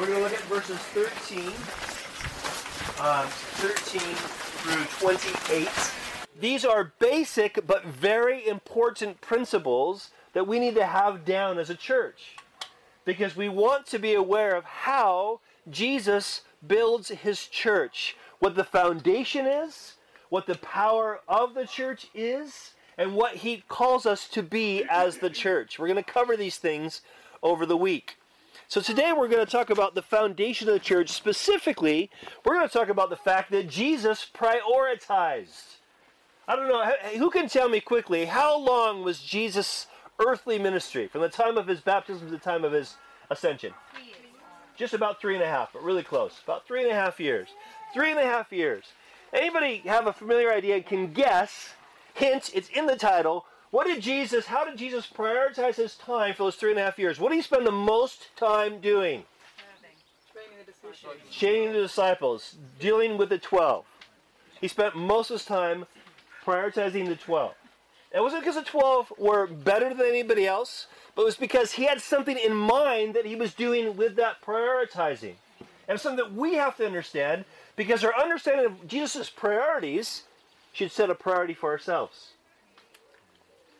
We're going to look at verses 13, um, 13 through 28. These are basic but very important principles that we need to have down as a church because we want to be aware of how Jesus builds his church, what the foundation is, what the power of the church is, and what he calls us to be as the church. We're going to cover these things over the week. So today we're going to talk about the foundation of the church. Specifically, we're going to talk about the fact that Jesus prioritized. I don't know, who can tell me quickly how long was Jesus' earthly ministry from the time of his baptism to the time of his ascension? Just about three and a half, but really close. About three and a half years. Three and a half years. Anybody have a familiar idea can guess? Hint, it's in the title. What did Jesus, how did Jesus prioritize his time for those three and a half years? What did he spend the most time doing? Training the disciples. Training the disciples, dealing with the twelve. He spent most of his time prioritizing the twelve. It wasn't because the twelve were better than anybody else, but it was because he had something in mind that he was doing with that prioritizing. And something that we have to understand because our understanding of Jesus' priorities should set a priority for ourselves.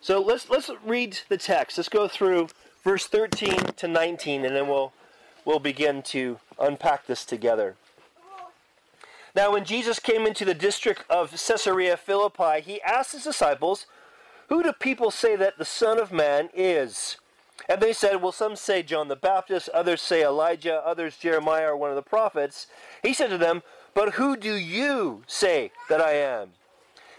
So let's let's read the text. Let's go through verse 13 to 19 and then we'll we'll begin to unpack this together. Now when Jesus came into the district of Caesarea Philippi, he asked his disciples, "Who do people say that the Son of Man is?" And they said, Well, some say John the Baptist, others say Elijah, others Jeremiah or one of the prophets. He said to them, But who do you say that I am?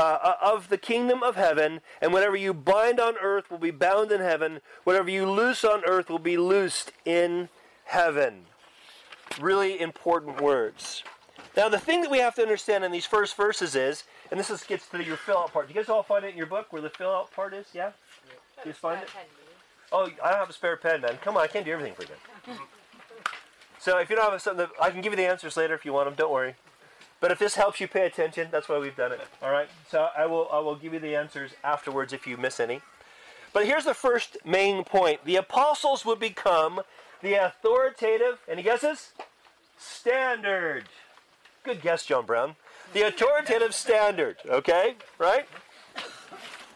uh, of the kingdom of heaven, and whatever you bind on earth will be bound in heaven, whatever you loose on earth will be loosed in heaven. Really important words. Now, the thing that we have to understand in these first verses is, and this is, gets to your fill out part. Do you guys all find it in your book where the fill out part is? Yeah? Do you guys find it? Oh, I don't have a spare pen, man. Come on, I can't do everything for you. So if you don't have something, I can give you the answers later if you want them. Don't worry. But if this helps you pay attention, that's why we've done it. All right. So I will I will give you the answers afterwards if you miss any. But here's the first main point: the apostles would become the authoritative. Any guesses? Standard. Good guess, John Brown. The authoritative standard. Okay, right?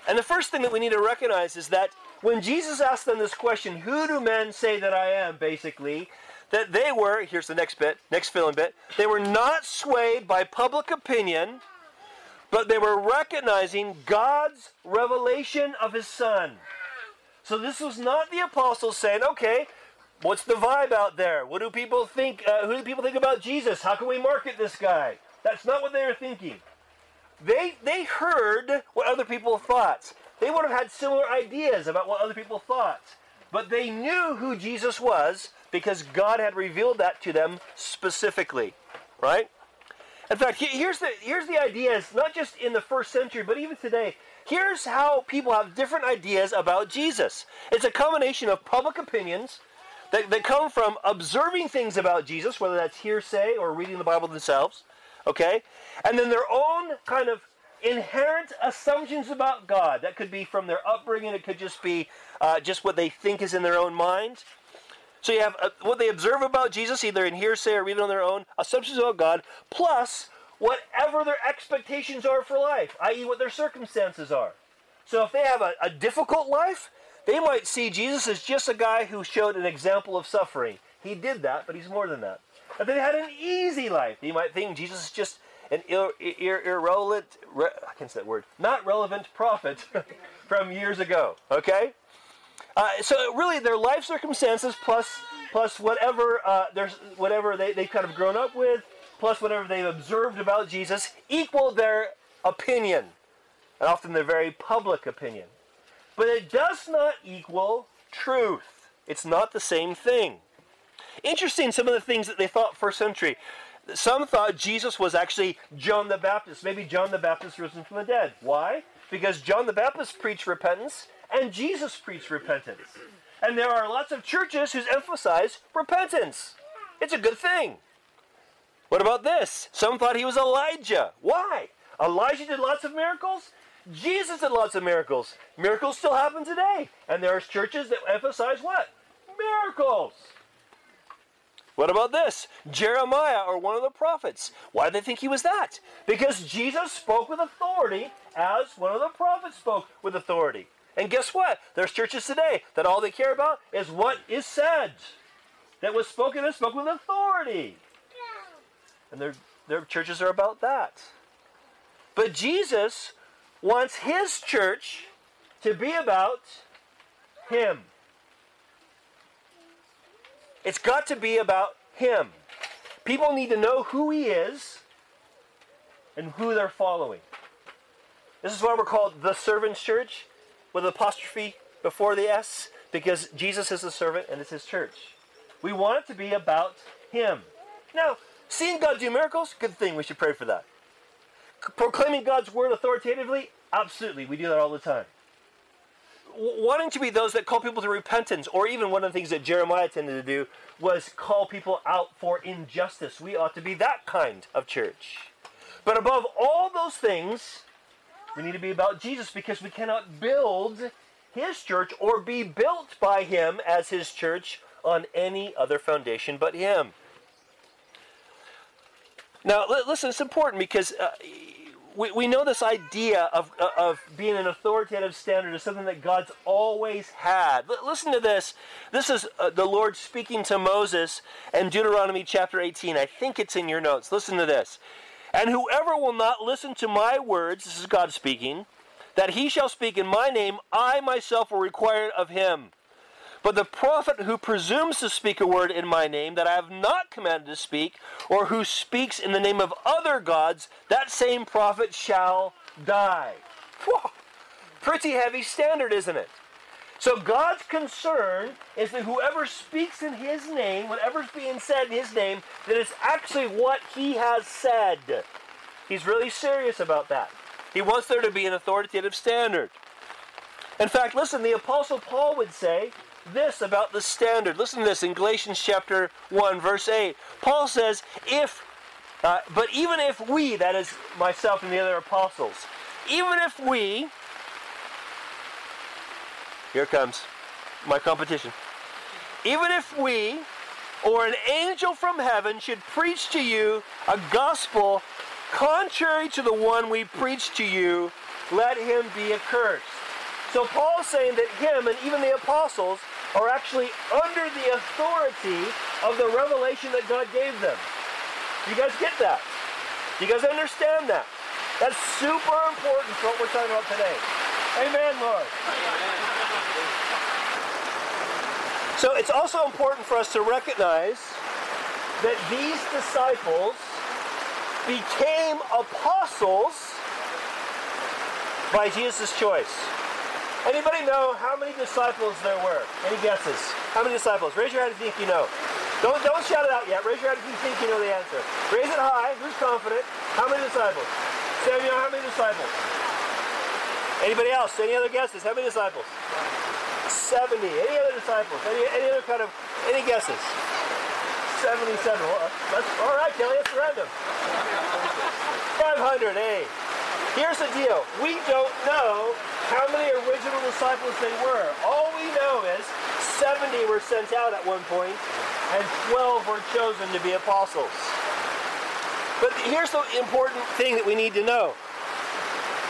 And the first thing that we need to recognize is that when Jesus asked them this question, "Who do men say that I am?" Basically, that they were, here's the next bit, next filling bit, they were not swayed by public opinion, but they were recognizing God's revelation of His Son. So this was not the apostles saying, okay, what's the vibe out there? What do people think? Uh, who do people think about Jesus? How can we market this guy? That's not what they were thinking. They, they heard what other people thought. They would have had similar ideas about what other people thought. But they knew who Jesus was because God had revealed that to them specifically, right? In fact, here's the here's the idea. It's not just in the first century, but even today. Here's how people have different ideas about Jesus. It's a combination of public opinions that, that come from observing things about Jesus, whether that's hearsay or reading the Bible themselves, okay? And then their own kind of inherent assumptions about God. That could be from their upbringing, it could just be uh, just what they think is in their own mind. So you have uh, what they observe about Jesus, either in hearsay or it on their own, assumptions about God, plus whatever their expectations are for life, i.e., what their circumstances are. So if they have a, a difficult life, they might see Jesus as just a guy who showed an example of suffering. He did that, but he's more than that. If they had an easy life, they might think Jesus is just an ir- ir- irrelevant, re- I can't say that word, not relevant prophet from years ago. Okay? Uh, so really, their life circumstances plus plus whatever uh, whatever they they've kind of grown up with, plus whatever they've observed about Jesus, equal their opinion, and often their very public opinion. But it does not equal truth. It's not the same thing. Interesting, some of the things that they thought first century. some thought Jesus was actually John the Baptist. Maybe John the Baptist risen from the dead. Why? Because John the Baptist preached repentance and Jesus preached repentance. And there are lots of churches who emphasize repentance. It's a good thing. What about this? Some thought he was Elijah. Why? Elijah did lots of miracles. Jesus did lots of miracles. Miracles still happen today. And there are churches that emphasize what? Miracles. What about this? Jeremiah or one of the prophets. Why do they think he was that? Because Jesus spoke with authority as one of the prophets spoke with authority. And guess what? There's churches today that all they care about is what is said. That was spoken and spoken with authority. And their, their churches are about that. But Jesus wants his church to be about him. It's got to be about him. People need to know who he is and who they're following. This is why we're called the servant's church with apostrophe before the S because Jesus is the servant and it's his church. We want it to be about him. Now, seeing God do miracles, good thing. We should pray for that. Proclaiming God's word authoritatively, absolutely. We do that all the time wanting to be those that call people to repentance, or even one of the things that Jeremiah tended to do was call people out for injustice. We ought to be that kind of church. But above all those things, we need to be about Jesus because we cannot build his church or be built by him as his church on any other foundation but him. Now, listen, it's important because uh, we, we know this idea of, uh, of being an authoritative standard is something that God's always had. L- listen to this. This is uh, the Lord speaking to Moses in Deuteronomy chapter 18. I think it's in your notes. Listen to this. And whoever will not listen to my words, this is God speaking, that he shall speak in my name, I myself will require of him. But the prophet who presumes to speak a word in my name that I have not commanded to speak, or who speaks in the name of other gods, that same prophet shall die. Whew. Pretty heavy standard, isn't it? So God's concern is that whoever speaks in his name, whatever's being said in his name, that it's actually what he has said. He's really serious about that. He wants there to be an authoritative standard. In fact, listen, the Apostle Paul would say this about the standard. Listen to this in Galatians chapter 1, verse 8. Paul says, If, uh, but even if we, that is myself and the other apostles, even if we, here comes my competition, even if we, or an angel from heaven should preach to you a gospel contrary to the one we preach to you, let him be accursed. So Paul's saying that him and even the apostles are actually under the authority of the revelation that God gave them. You guys get that? You guys understand that? That's super important for what we're talking about today. Amen, Lord. So it's also important for us to recognize that these disciples became apostles by Jesus' choice. Anybody know how many disciples there were? Any guesses? How many disciples? Raise your hand if you think you know. Don't, don't shout it out yet. Raise your hand if you think you know the answer. Raise it high. Who's confident? How many disciples? Samuel, how many disciples? Anybody else? Any other guesses? How many disciples? 70. Any other disciples? Any, any other kind of, any guesses? 77. Well, that's, all right, Kelly, it's random. 500, hey. Here's the deal. We don't know how many original disciples they were. All we know is 70 were sent out at one point, and 12 were chosen to be apostles. But here's the important thing that we need to know.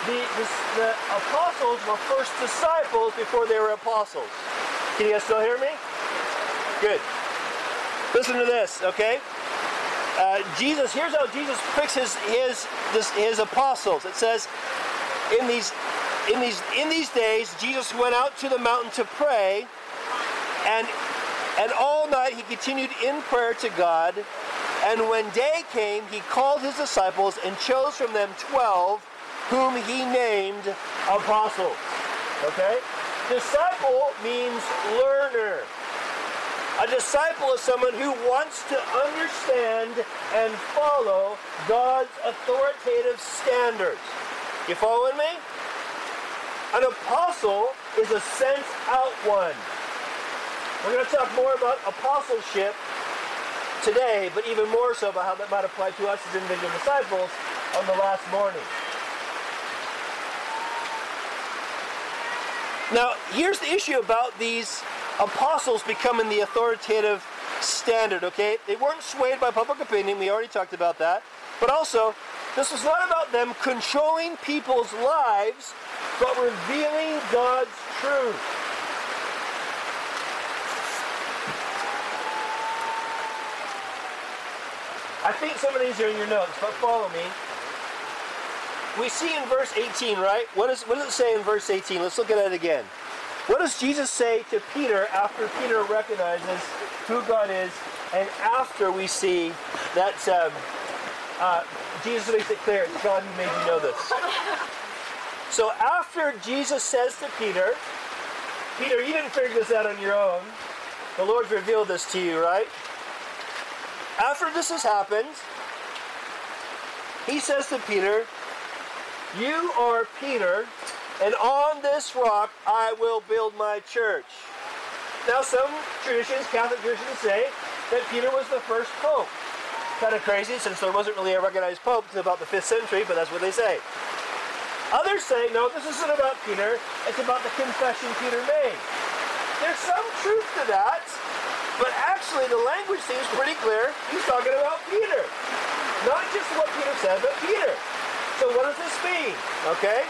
The, the, the apostles were first disciples before they were apostles. Can you guys still hear me? Good. Listen to this, okay? Uh, Jesus, here's how Jesus picks his, his, this, his apostles. It says, in these in these in these days Jesus went out to the mountain to pray and and all night he continued in prayer to God and when day came he called his disciples and chose from them 12 whom he named apostles okay disciple means learner A disciple is someone who wants to understand and follow God's authoritative standards. You following me? An apostle is a sent out one. We're going to talk more about apostleship today, but even more so about how that might apply to us as individual disciples on the last morning. Now, here's the issue about these apostles becoming the authoritative standard, okay? They weren't swayed by public opinion, we already talked about that. But also, this was not about them controlling people's lives, but revealing God's truth. I think some of these are in your notes, but follow me. We see in verse 18, right? What, is, what does it say in verse 18? Let's look at it again. What does Jesus say to Peter after Peter recognizes who God is and after we see that um, uh, Jesus makes it clear it's God who made you know this? So after Jesus says to Peter, Peter, you didn't figure this out on your own. The Lord's revealed this to you, right? After this has happened, he says to Peter, You are Peter, and on this rock I will build my church. Now, some traditions, Catholic traditions, say that Peter was the first pope. Kind of crazy since there wasn't really a recognized pope until about the 5th century, but that's what they say. Others say, no, this isn't about Peter, it's about the confession Peter made. There's some truth to that, but actually, the language seems pretty clear. He's talking about Peter. Not just what Peter said, but Peter. So what does this mean? Okay?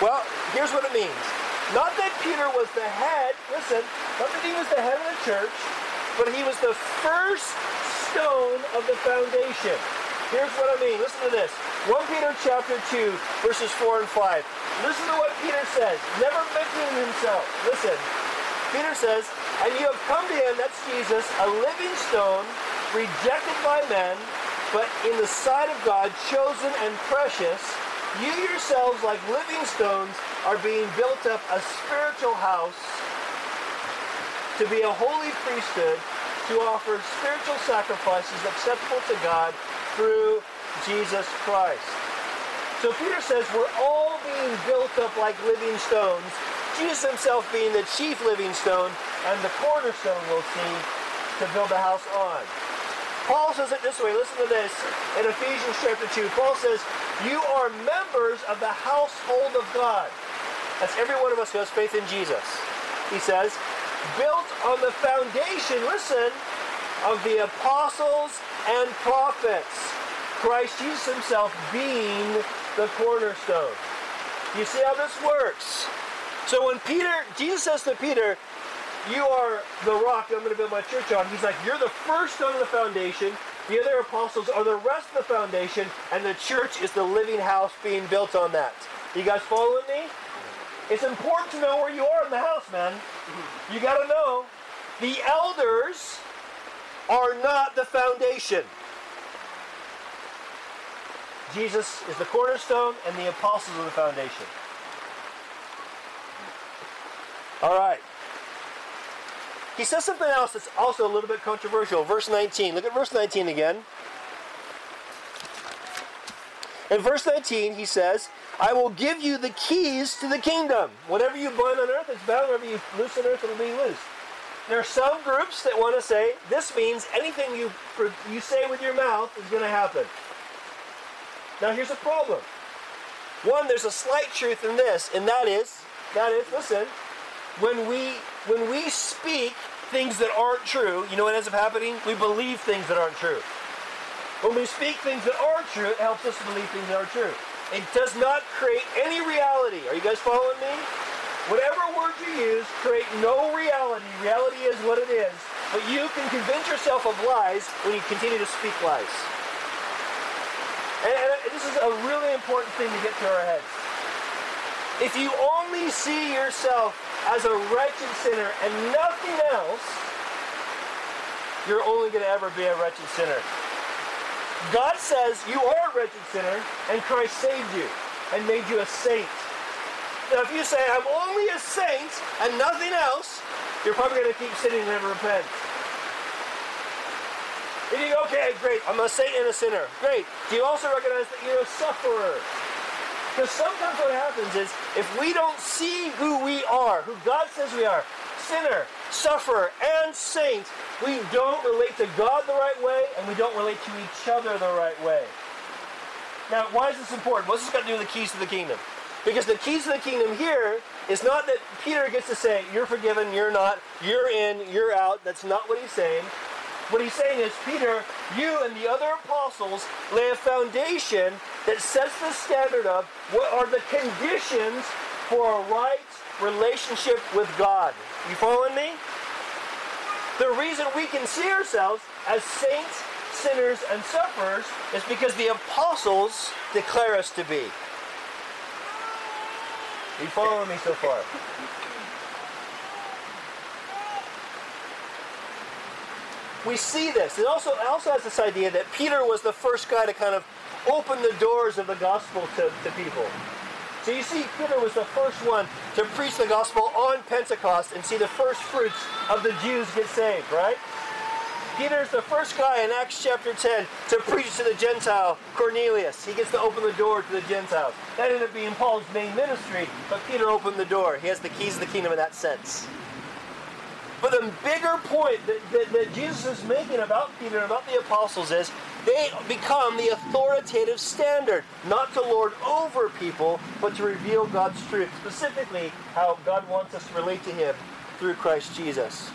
Well, here's what it means. Not that Peter was the head, listen, not that he was the head of the church, but he was the first stone of the foundation. Here's what I mean. Listen to this. 1 Peter chapter 2, verses 4 and 5. Listen to what Peter says. Never mentioning himself. Listen. Peter says, and you have come to him, that's Jesus, a living stone, rejected by men, but in the sight of God, chosen and precious. You yourselves, like living stones, are being built up a spiritual house to be a holy priesthood, to offer spiritual sacrifices acceptable to God through Jesus Christ. So Peter says we're all being built up like living stones Jesus himself being the chief living stone and the cornerstone, we'll see, to build the house on. Paul says it this way. Listen to this. In Ephesians chapter 2, Paul says, You are members of the household of God. That's every one of us who has faith in Jesus. He says, built on the foundation, listen, of the apostles and prophets. Christ Jesus himself being the cornerstone. You see how this works? So when Peter, Jesus says to Peter, you are the rock I'm going to build my church on. He's like, you're the first stone of the foundation. The other apostles are the rest of the foundation, and the church is the living house being built on that. You guys following me? It's important to know where you are in the house, man. You got to know the elders are not the foundation. Jesus is the cornerstone, and the apostles are the foundation. All right. He says something else that's also a little bit controversial. Verse 19. Look at verse 19 again. In verse 19, he says, I will give you the keys to the kingdom. Whatever you bind on earth is bound, whatever you loose on earth, it'll be loose. There are some groups that want to say this means anything you, you say with your mouth is going to happen. Now, here's a problem. One, there's a slight truth in this, and that is, that is, listen, when we when we speak things that aren't true, you know what ends up happening? We believe things that aren't true. When we speak things that are true, it helps us believe things that are true. It does not create any reality. Are you guys following me? Whatever words you use create no reality. Reality is what it is. But you can convince yourself of lies when you continue to speak lies. And, and this is a really important thing to get to our heads. If you only see yourself as a wretched sinner and nothing else, you're only going to ever be a wretched sinner. God says you are a wretched sinner and Christ saved you and made you a saint. Now, if you say, I'm only a saint and nothing else, you're probably going to keep sinning and never repent. You go, okay, great, I'm a saint and a sinner. Great. Do you also recognize that you're a sufferer? Because sometimes what happens is if we don't see who we are, who God says we are, sinner, sufferer, and saint, we don't relate to God the right way and we don't relate to each other the right way. Now, why is this important? What's this got to do with the keys to the kingdom? Because the keys to the kingdom here is not that Peter gets to say, you're forgiven, you're not, you're in, you're out. That's not what he's saying. What he's saying is, Peter, you and the other apostles lay a foundation that sets the standard of what are the conditions for a right relationship with God. You following me? The reason we can see ourselves as saints, sinners, and sufferers is because the apostles declare us to be. You following me so far? We see this. It also, also has this idea that Peter was the first guy to kind of open the doors of the gospel to, to people. So you see, Peter was the first one to preach the gospel on Pentecost and see the first fruits of the Jews get saved, right? Peter's the first guy in Acts chapter 10 to preach to the Gentile Cornelius. He gets to open the door to the Gentiles. That ended up being Paul's main ministry, but Peter opened the door. He has the keys of the kingdom in that sense. But the bigger point that, that, that Jesus is making about Peter and about the apostles is they become the authoritative standard, not to lord over people, but to reveal God's truth, specifically how God wants us to relate to Him through Christ Jesus.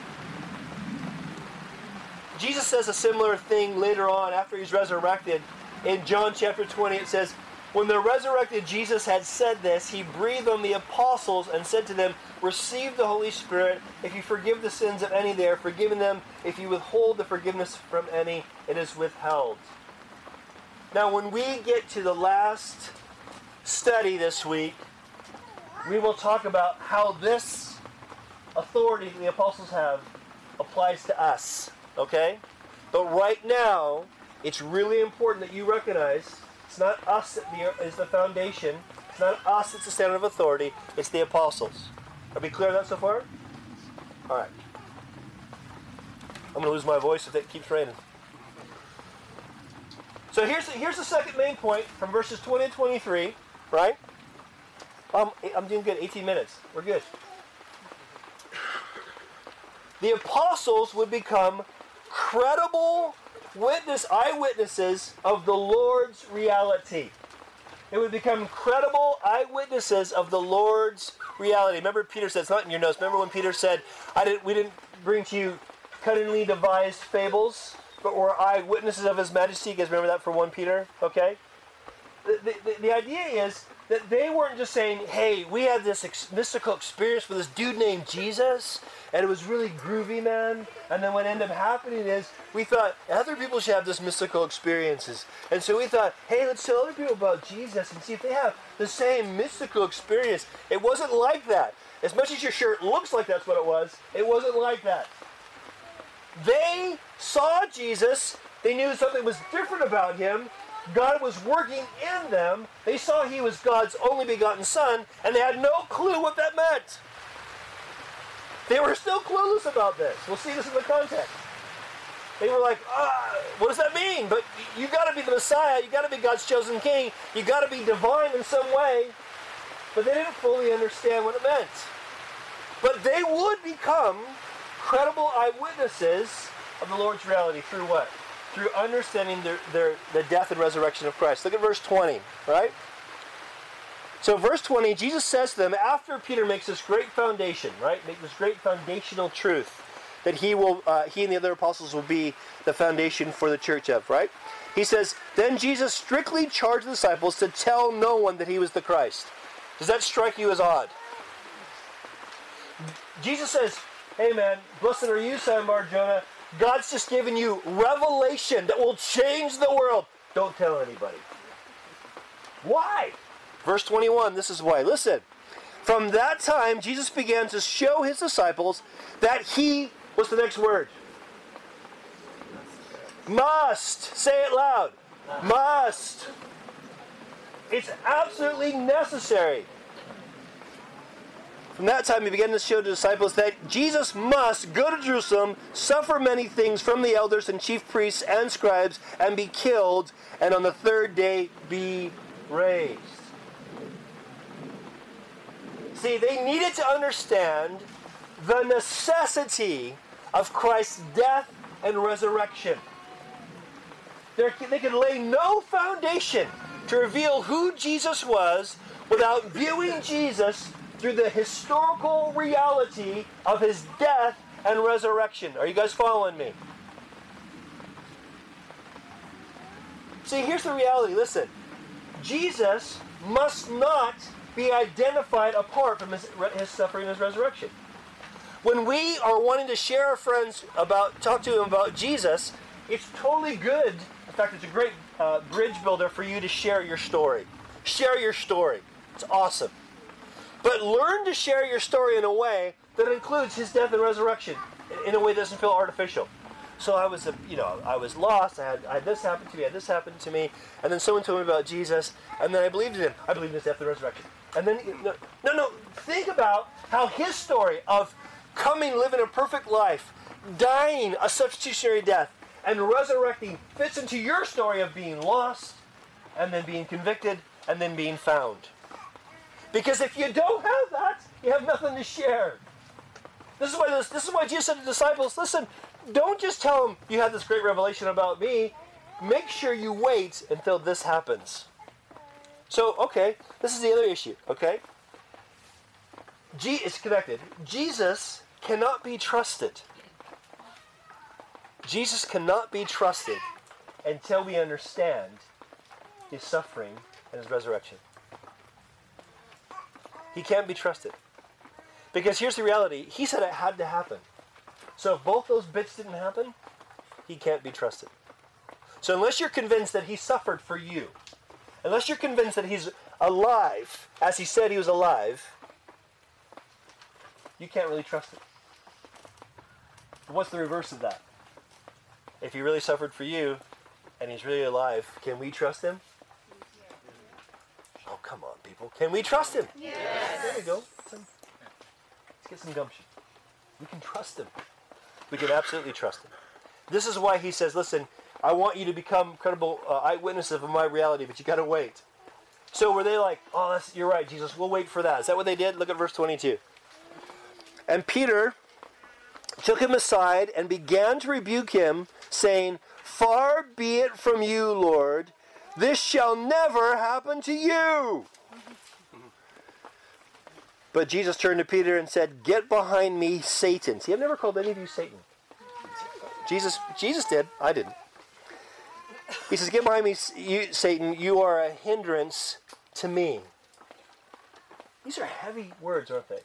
Jesus says a similar thing later on after he's resurrected. In John chapter 20, it says, When the resurrected Jesus had said this, he breathed on the apostles and said to them, Receive the Holy Spirit. If you forgive the sins of any, they are forgiven them. If you withhold the forgiveness from any, it is withheld. Now, when we get to the last study this week, we will talk about how this authority the apostles have applies to us. Okay? But right now, it's really important that you recognize it's not us that is the foundation. It's not us that's the standard of authority. It's the apostles. Are we clear on that so far? All right. I'm going to lose my voice if it keeps raining. So here's the, here's the second main point from verses 20 and 23, right? Um, I'm doing good. 18 minutes. We're good. The apostles would become credible witness eyewitnesses of the Lord's reality. It would become credible eyewitnesses of the Lord's reality. Remember, Peter said, it's not in your notes. Remember when Peter said, I didn't, we didn't bring to you cunningly devised fables, but were eyewitnesses of his majesty? You guys remember that for 1 Peter? Okay? The, the, the idea is that they weren't just saying, hey, we had this ex- mystical experience with this dude named Jesus, and it was really groovy, man. And then what ended up happening is we thought other people should have this mystical experiences. And so we thought, hey, let's tell other people about Jesus and see if they have the same mystical experience. It wasn't like that. As much as your shirt looks like that's what it was, it wasn't like that. They saw Jesus, they knew something was different about him, God was working in them. They saw he was God's only begotten Son, and they had no clue what that meant. They were still clueless about this. We'll see this in the context. They were like, ah, what does that mean? But you got to be the Messiah. You got to be God's chosen king. You got to be divine in some way. But they didn't fully understand what it meant. But they would become credible eyewitnesses of the Lord's reality through what? Through understanding their, their, the death and resurrection of Christ. Look at verse 20, right? So, verse 20, Jesus says to them, after Peter makes this great foundation, right? Make this great foundational truth that he will, uh, he and the other apostles will be the foundation for the church of, right? He says, then Jesus strictly charged the disciples to tell no one that he was the Christ. Does that strike you as odd? Jesus says, hey man, blessed are you, Simon Bar Jonah. God's just given you revelation that will change the world. Don't tell anybody. Why? Verse 21, this is why. Listen. From that time, Jesus began to show his disciples that he, what's the next word? Must. Say it loud. Must. It's absolutely necessary From that time, he began to show the disciples that Jesus must go to Jerusalem, suffer many things from the elders and chief priests and scribes, and be killed, and on the third day be raised. See, they needed to understand the necessity of Christ's death and resurrection. They're, they could lay no foundation to reveal who Jesus was without viewing Jesus through the historical reality of his death and resurrection. Are you guys following me? See, here's the reality. Listen, Jesus must not be identified apart from his, his suffering and his resurrection. When we are wanting to share our friends about, talk to them about Jesus, it's totally good. In fact, it's a great uh, bridge builder for you to share your story. Share your story. It's awesome. But learn to share your story in a way that includes his death and resurrection in a way that doesn't feel artificial. So I was, you know, I was lost. I had, I had this happen to me. I had this happen to me. And then someone told me about Jesus, and then I believed in him. I believed in his death and resurrection. And then, no, no, no. Think about how his story of coming, living a perfect life, dying a substitutionary death, and resurrecting fits into your story of being lost, and then being convicted, and then being found. Because if you don't have that, you have nothing to share. This is why this, this is why Jesus said to the disciples, listen, don't just tell them you had this great revelation about me. Make sure you wait until this happens. So, okay, this is the other issue, okay? G is connected. Jesus cannot be trusted. Jesus cannot be trusted until we understand his suffering and his resurrection. He can't be trusted. Because here's the reality He said it had to happen. So if both those bits didn't happen, He can't be trusted. So unless you're convinced that He suffered for you, unless you're convinced that He's alive, as He said He was alive, you can't really trust Him. What's the reverse of that? If He really suffered for you and He's really alive, can we trust Him? Oh, come on, people. Can we trust Him? Yes. There we go. Let's get some gumption. We can trust Him. We can absolutely trust Him. This is why He says, listen, I want you to become credible uh, eyewitnesses of my reality, but you got to wait. So were they like, oh, that's, you're right, Jesus, we'll wait for that. Is that what they did? Look at verse 22. And Peter took him aside and began to rebuke him, saying, Far be it from you, Lord. This shall never happen to you. But Jesus turned to Peter and said, Get behind me, Satan. See, I've never called any of you Satan. Jesus, Jesus did. I didn't. He says, Get behind me, you, Satan. You are a hindrance to me. These are heavy words, aren't they?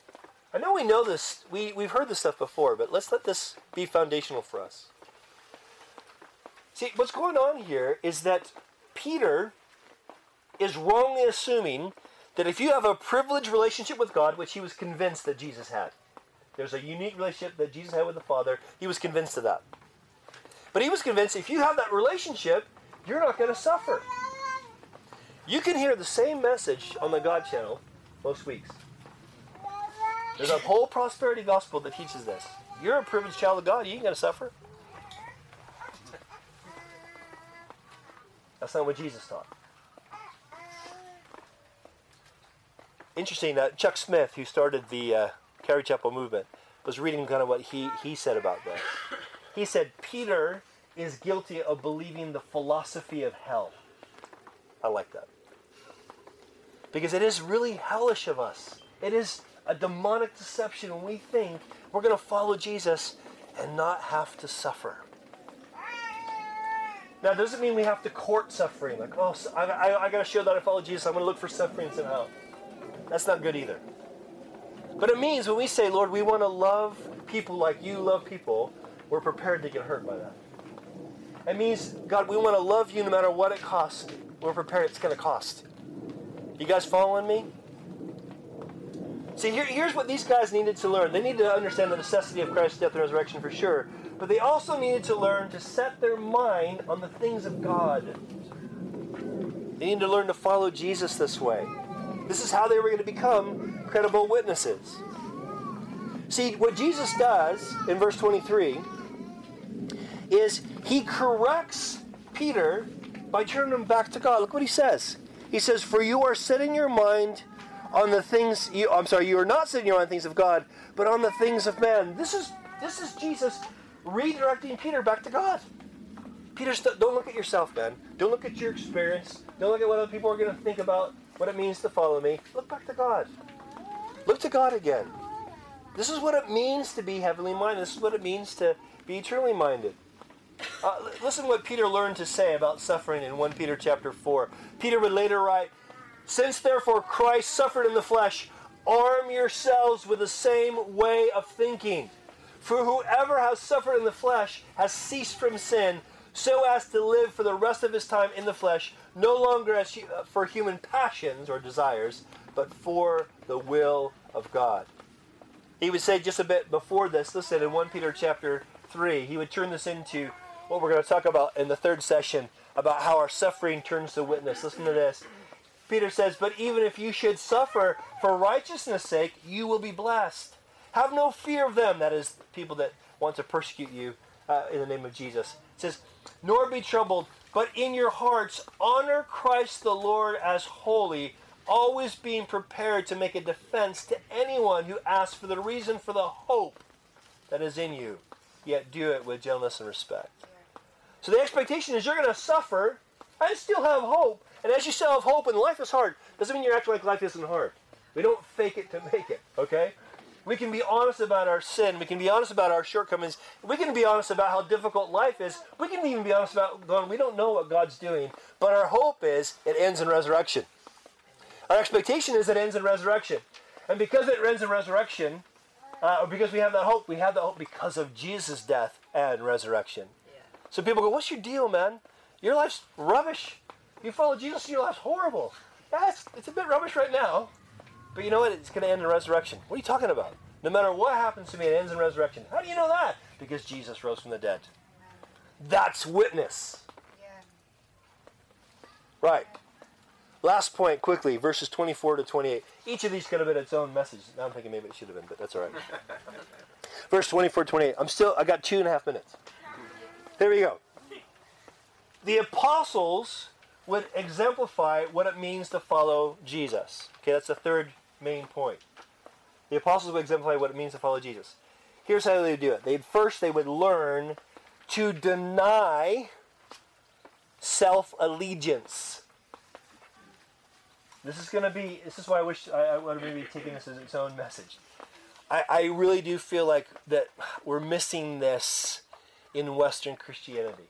I know we know this. We, we've heard this stuff before, but let's let this be foundational for us. See, what's going on here is that Peter is wrongly assuming that if you have a privileged relationship with God, which he was convinced that Jesus had, there's a unique relationship that Jesus had with the Father, he was convinced of that. But he was convinced if you have that relationship, you're not going to suffer. You can hear the same message on the God channel most weeks. There's a whole prosperity gospel that teaches this. You're a privileged child of God, you ain't going to suffer. That's not what Jesus taught. Interesting that Chuck Smith, who started the uh, Chapel movement, was reading kind of what he, he said about this. He said, Peter is guilty of believing the philosophy of hell. I like that. Because it is really hellish of us. It is a demonic deception when we think we're going to follow Jesus and not have to suffer. Now, doesn't mean we have to court suffering. Like, oh, I, I, I got to show that I follow Jesus. I'm going to look for suffering somehow. That's not good either. But it means when we say, Lord, we want to love people like you love people, we're prepared to get hurt by that. It means, God, we want to love you no matter what it costs. We're prepared it's going to cost. You guys following me? See, here, here's what these guys needed to learn. They needed to understand the necessity of Christ's death and resurrection for sure, but they also needed to learn to set their mind on the things of God. They needed to learn to follow Jesus this way. This is how they were going to become credible witnesses. See, what Jesus does in verse 23 is he corrects Peter by turning him back to God. Look what he says. He says, For you are setting your mind on the things you I'm sorry, you are not setting your mind on things of God, but on the things of man. This is this is Jesus redirecting Peter back to God. Peter, don't look at yourself, man. Don't look at your experience. Don't look at what other people are going to think about what it means to follow me. Look back to God. Look to God again. This is what it means to be heavenly minded. This is what it means to be eternally minded. Uh, listen what Peter learned to say about suffering in 1 Peter chapter 4. Peter would later write, Since therefore Christ suffered in the flesh, arm yourselves with the same way of thinking. For whoever has suffered in the flesh has ceased from sin, so as to live for the rest of his time in the flesh, no longer as uh, for human passions or desires, but for the will of God. He would say just a bit before this, listen, in 1 Peter chapter 3, he would turn this into what we're going to talk about in the third session about how our suffering turns to witness. Listen to this. Peter says, But even if you should suffer for righteousness' sake, you will be blessed. Have no fear of them, that is, people that want to persecute you uh, in the name of Jesus. It says, Nor be troubled, but in your hearts honor Christ the Lord as holy, always being prepared to make a defense to anyone who asks for the reason for the hope that is in you, yet do it with gentleness and respect. So the expectation is you're going to suffer and still have hope. And as you still have hope and life is hard, doesn't mean you're acting like life isn't hard. We don't fake it to make it, okay? We can be honest about our sin. We can be honest about our shortcomings. We can be honest about how difficult life is. We can even be honest about going, we don't know what God's doing. But our hope is it ends in resurrection. Our expectation is it ends in resurrection. And because it ends in resurrection, uh, or because we have that hope, we have that hope because of Jesus' death and resurrection. So people go, What's your deal, man? Your life's rubbish. You follow Jesus, your life's horrible. Yeah, it's, it's a bit rubbish right now. But you know what? It's going to end in resurrection. What are you talking about? No matter what happens to me, it ends in resurrection. How do you know that? Because Jesus rose from the dead. That's witness. Right. Last point, quickly, verses 24 to 28. Each of these could have been its own message. Now I'm thinking maybe it should have been, but that's all right. Verse 24 28. I'm still, I got two and a half minutes. There we go. The apostles would exemplify what it means to follow Jesus. Okay, that's the third main point. The apostles would exemplify what it means to follow Jesus. Here's how they would do it. They'd first they would learn to deny self-allegiance. This is going to be. This is why I wish I, I would have maybe taken this as its own message. I, I really do feel like that we're missing this in Western Christianity.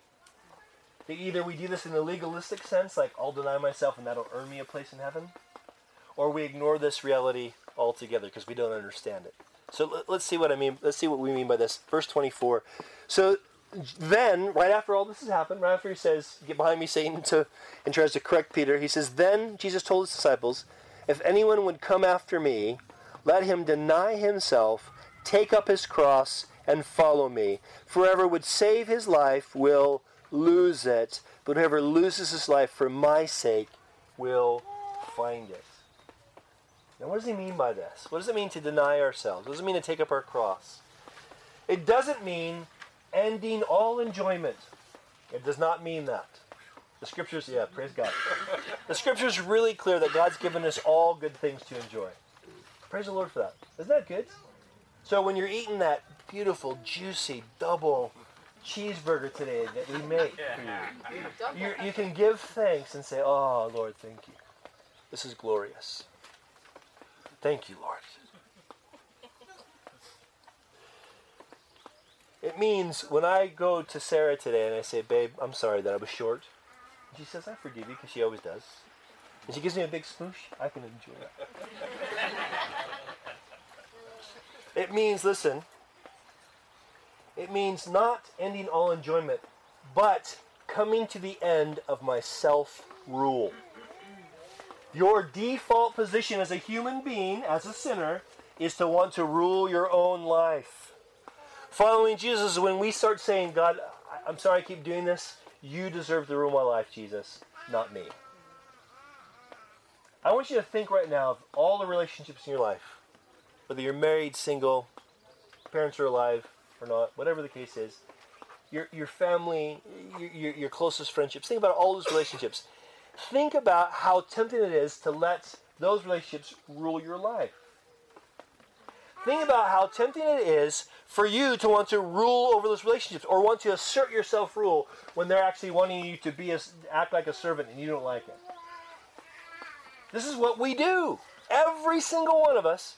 That Either we do this in a legalistic sense, like I'll deny myself and that'll earn me a place in heaven, or we ignore this reality altogether because we don't understand it. So let's see what I mean. Let's see what we mean by this. Verse 24. So then, right after all this has happened, right after he says, "Get behind me, Satan," to and tries to correct Peter, he says, "Then Jesus told his disciples, if anyone would come after me, let him deny himself, take up his cross, and follow me. For whoever would save his life will lose it, but whoever loses his life for my sake will find it. Now, what does he mean by this? What does it mean to deny ourselves? What does it mean to take up our cross? It doesn't mean ending all enjoyment. It does not mean that. The scriptures, yeah, praise God. The scriptures really clear that God's given us all good things to enjoy. Praise the Lord for that. Isn't that good? So when you're eating that beautiful, juicy, double cheeseburger today that we make. You can give thanks and say, Oh, Lord, thank you. This is glorious. Thank you, Lord. It means when I go to Sarah today and I say, Babe, I'm sorry that I was short. she says, I forgive you because she always does. And she gives me a big smoosh, I can enjoy it. it means, listen, it means not ending all enjoyment, but coming to the end of my self rule. Your default position as a human being, as a sinner, is to want to rule your own life. Following Jesus when we start saying, God, I'm sorry I keep doing this. You deserve to rule my life, Jesus, not me. I want you to think right now of all the relationships in your life, whether you're married, single, parents are alive or not, whatever the case is, your, your family, your, your, your closest friendships, think about all those relationships. Think about how tempting it is to let those relationships rule your life. Think about how tempting it is for you to want to rule over those relationships or want to assert your self rule when they're actually wanting you to be a, act like a servant and you don't like it. This is what we do. Every single one of us.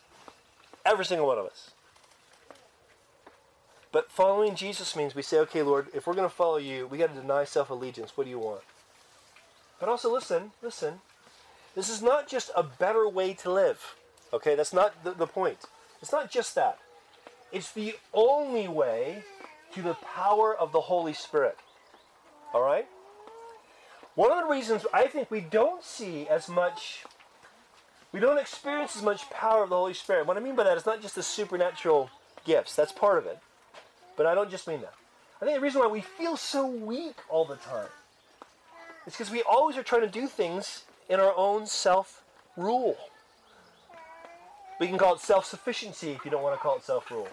Every single one of us. But following Jesus means we say, okay, Lord, if we're going to follow you, we got to deny self allegiance. What do you want? But also, listen, listen. This is not just a better way to live. Okay, that's not the, the point. It's not just that. It's the only way to the power of the Holy Spirit. All right? One of the reasons I think we don't see as much, we don't experience as much power of the Holy Spirit. What I mean by that is not just the supernatural gifts, that's part of it. But I don't just mean that. I think the reason why we feel so weak all the time is because we always are trying to do things in our own self rule. We can call it self sufficiency if you don't want to call it self rule.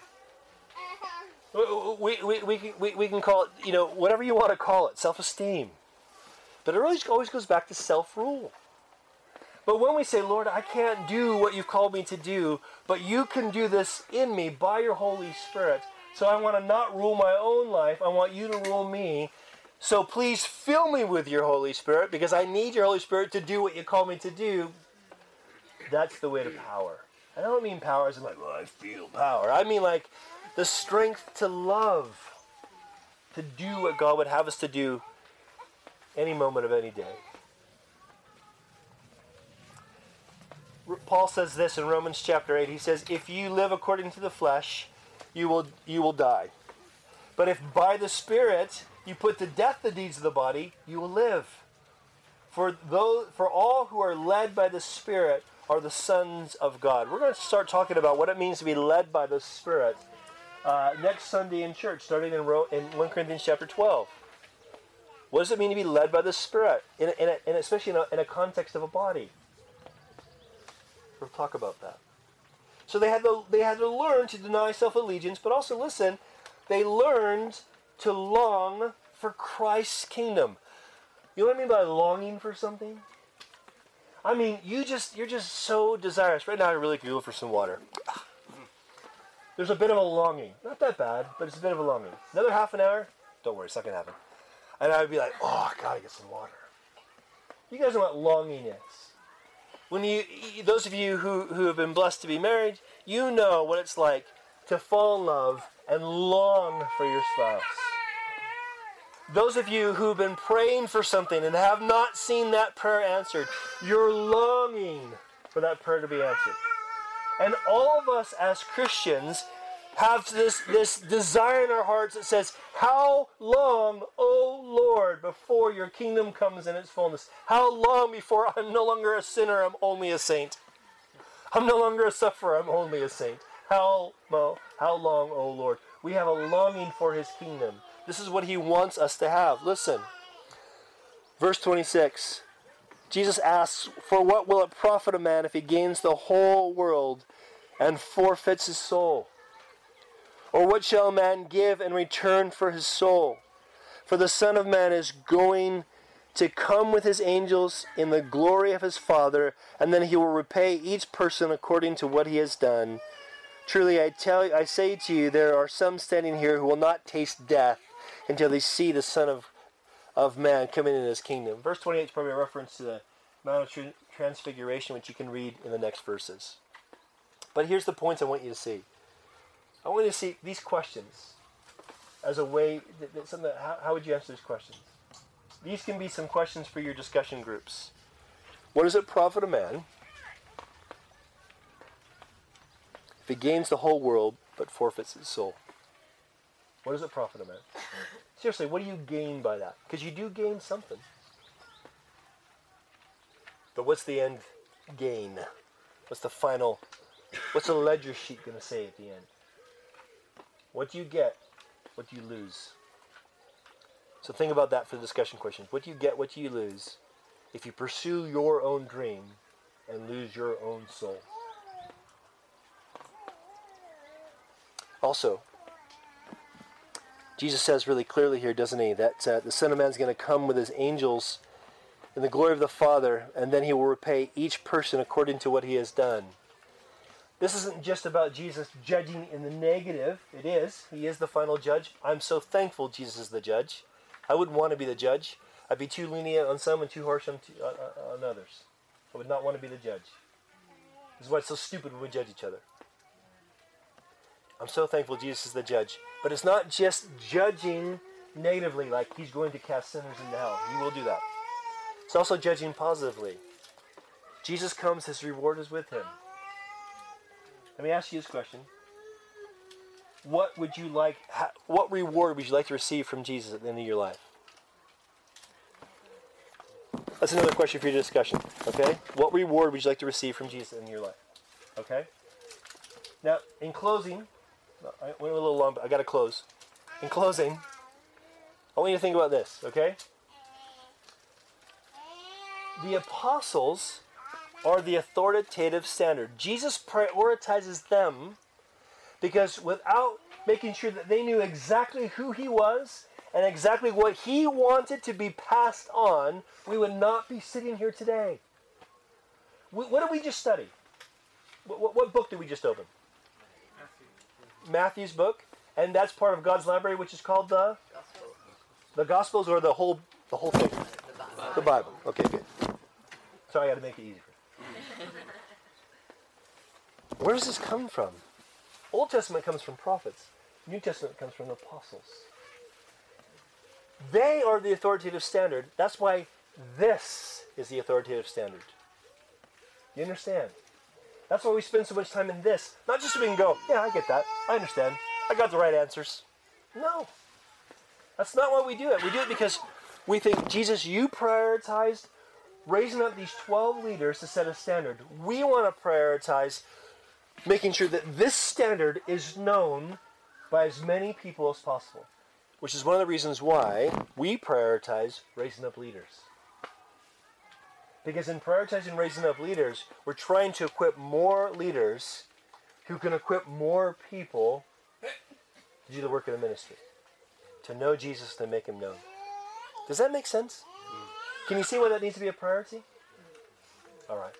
We, we, we, we, we can call it, you know, whatever you want to call it, self esteem. But it really always goes back to self rule. But when we say, Lord, I can't do what you've called me to do, but you can do this in me by your Holy Spirit. So I want to not rule my own life. I want you to rule me. So please fill me with your Holy Spirit because I need your Holy Spirit to do what you call me to do. That's the way to power. I don't mean power as like, well, I feel power. I mean like the strength to love, to do what God would have us to do any moment of any day. Paul says this in Romans chapter 8. He says, If you live according to the flesh, you will, you will die. But if by the Spirit you put to death the deeds of the body, you will live. For, those, for all who are led by the Spirit are the sons of God. We're going to start talking about what it means to be led by the Spirit uh, next Sunday in church, starting in, in 1 Corinthians chapter 12. What does it mean to be led by the Spirit, in, in, a, especially in a, in a context of a body? We'll talk about that. So they had to, they had to learn to deny self allegiance, but also listen, they learned to long for Christ's kingdom. You know what I mean by longing for something? I mean, you just you're just so desirous. Right now, I really could go for some water. There's a bit of a longing. Not that bad, but it's a bit of a longing. Another half an hour? Don't worry, it's not gonna happen. And I would be like, oh, I gotta get some water. You guys know what longing is. When you, those of you who, who have been blessed to be married, you know what it's like to fall in love and long for your spouse. Those of you who've been praying for something and have not seen that prayer answered, you're longing for that prayer to be answered. And all of us as Christians have this, this desire in our hearts that says, How long, O Lord, before your kingdom comes in its fullness? How long before I'm no longer a sinner, I'm only a saint? I'm no longer a sufferer, I'm only a saint. How, well, how long, O Lord? We have a longing for his kingdom. This is what he wants us to have. Listen. Verse 26. Jesus asks, For what will it profit a man if he gains the whole world and forfeits his soul? Or what shall a man give in return for his soul? For the Son of Man is going to come with his angels in the glory of his Father, and then he will repay each person according to what he has done. Truly I tell I say to you, there are some standing here who will not taste death until they see the Son of, of Man coming in his kingdom. Verse 28 is probably a reference to the Mount of Transfiguration, which you can read in the next verses. But here's the points I want you to see. I want you to see these questions as a way that, that something. How, how would you answer these questions? These can be some questions for your discussion groups. What does it profit a man if he gains the whole world but forfeits his soul? What does it profit a man? Seriously, what do you gain by that? Because you do gain something. But what's the end gain? What's the final, what's the ledger sheet going to say at the end? What do you get? What do you lose? So think about that for the discussion questions. What do you get? What do you lose if you pursue your own dream and lose your own soul? Also, Jesus says really clearly here, doesn't he, that uh, the Son of Man is going to come with his angels in the glory of the Father, and then he will repay each person according to what he has done. This isn't just about Jesus judging in the negative. It is. He is the final judge. I'm so thankful Jesus is the judge. I wouldn't want to be the judge. I'd be too lenient on some and too harsh on, uh, uh, on others. I would not want to be the judge. This is why it's so stupid when we judge each other. I'm so thankful Jesus is the judge. But it's not just judging negatively, like he's going to cast sinners into hell. He will do that. It's also judging positively. Jesus comes, his reward is with him. Let me ask you this question. What would you like, what reward would you like to receive from Jesus at the end of your life? That's another question for your discussion. Okay? What reward would you like to receive from Jesus in your life? Okay? Now, in closing, I went a little long, but I got to close. In closing, I want you to think about this, okay? The apostles are the authoritative standard. Jesus prioritizes them because without making sure that they knew exactly who he was and exactly what he wanted to be passed on, we would not be sitting here today. What did we just study? What, what book did we just open? Matthew's book, and that's part of God's library, which is called the Gospels. the Gospels, or the whole the whole thing. The Bible. The Bible. Okay, good. Sorry, I got to make it easy. Where does this come from? Old Testament comes from prophets. New Testament comes from apostles. They are the authoritative standard. That's why this is the authoritative standard. You understand? That's why we spend so much time in this. Not just so we can go, yeah, I get that. I understand. I got the right answers. No. That's not why we do it. We do it because we think, Jesus, you prioritized raising up these 12 leaders to set a standard. We want to prioritize making sure that this standard is known by as many people as possible, which is one of the reasons why we prioritize raising up leaders. Because in prioritizing raising up leaders, we're trying to equip more leaders who can equip more people to do the work of the ministry, to know Jesus, to make him known. Does that make sense? Mm. Can you see why that needs to be a priority? All right.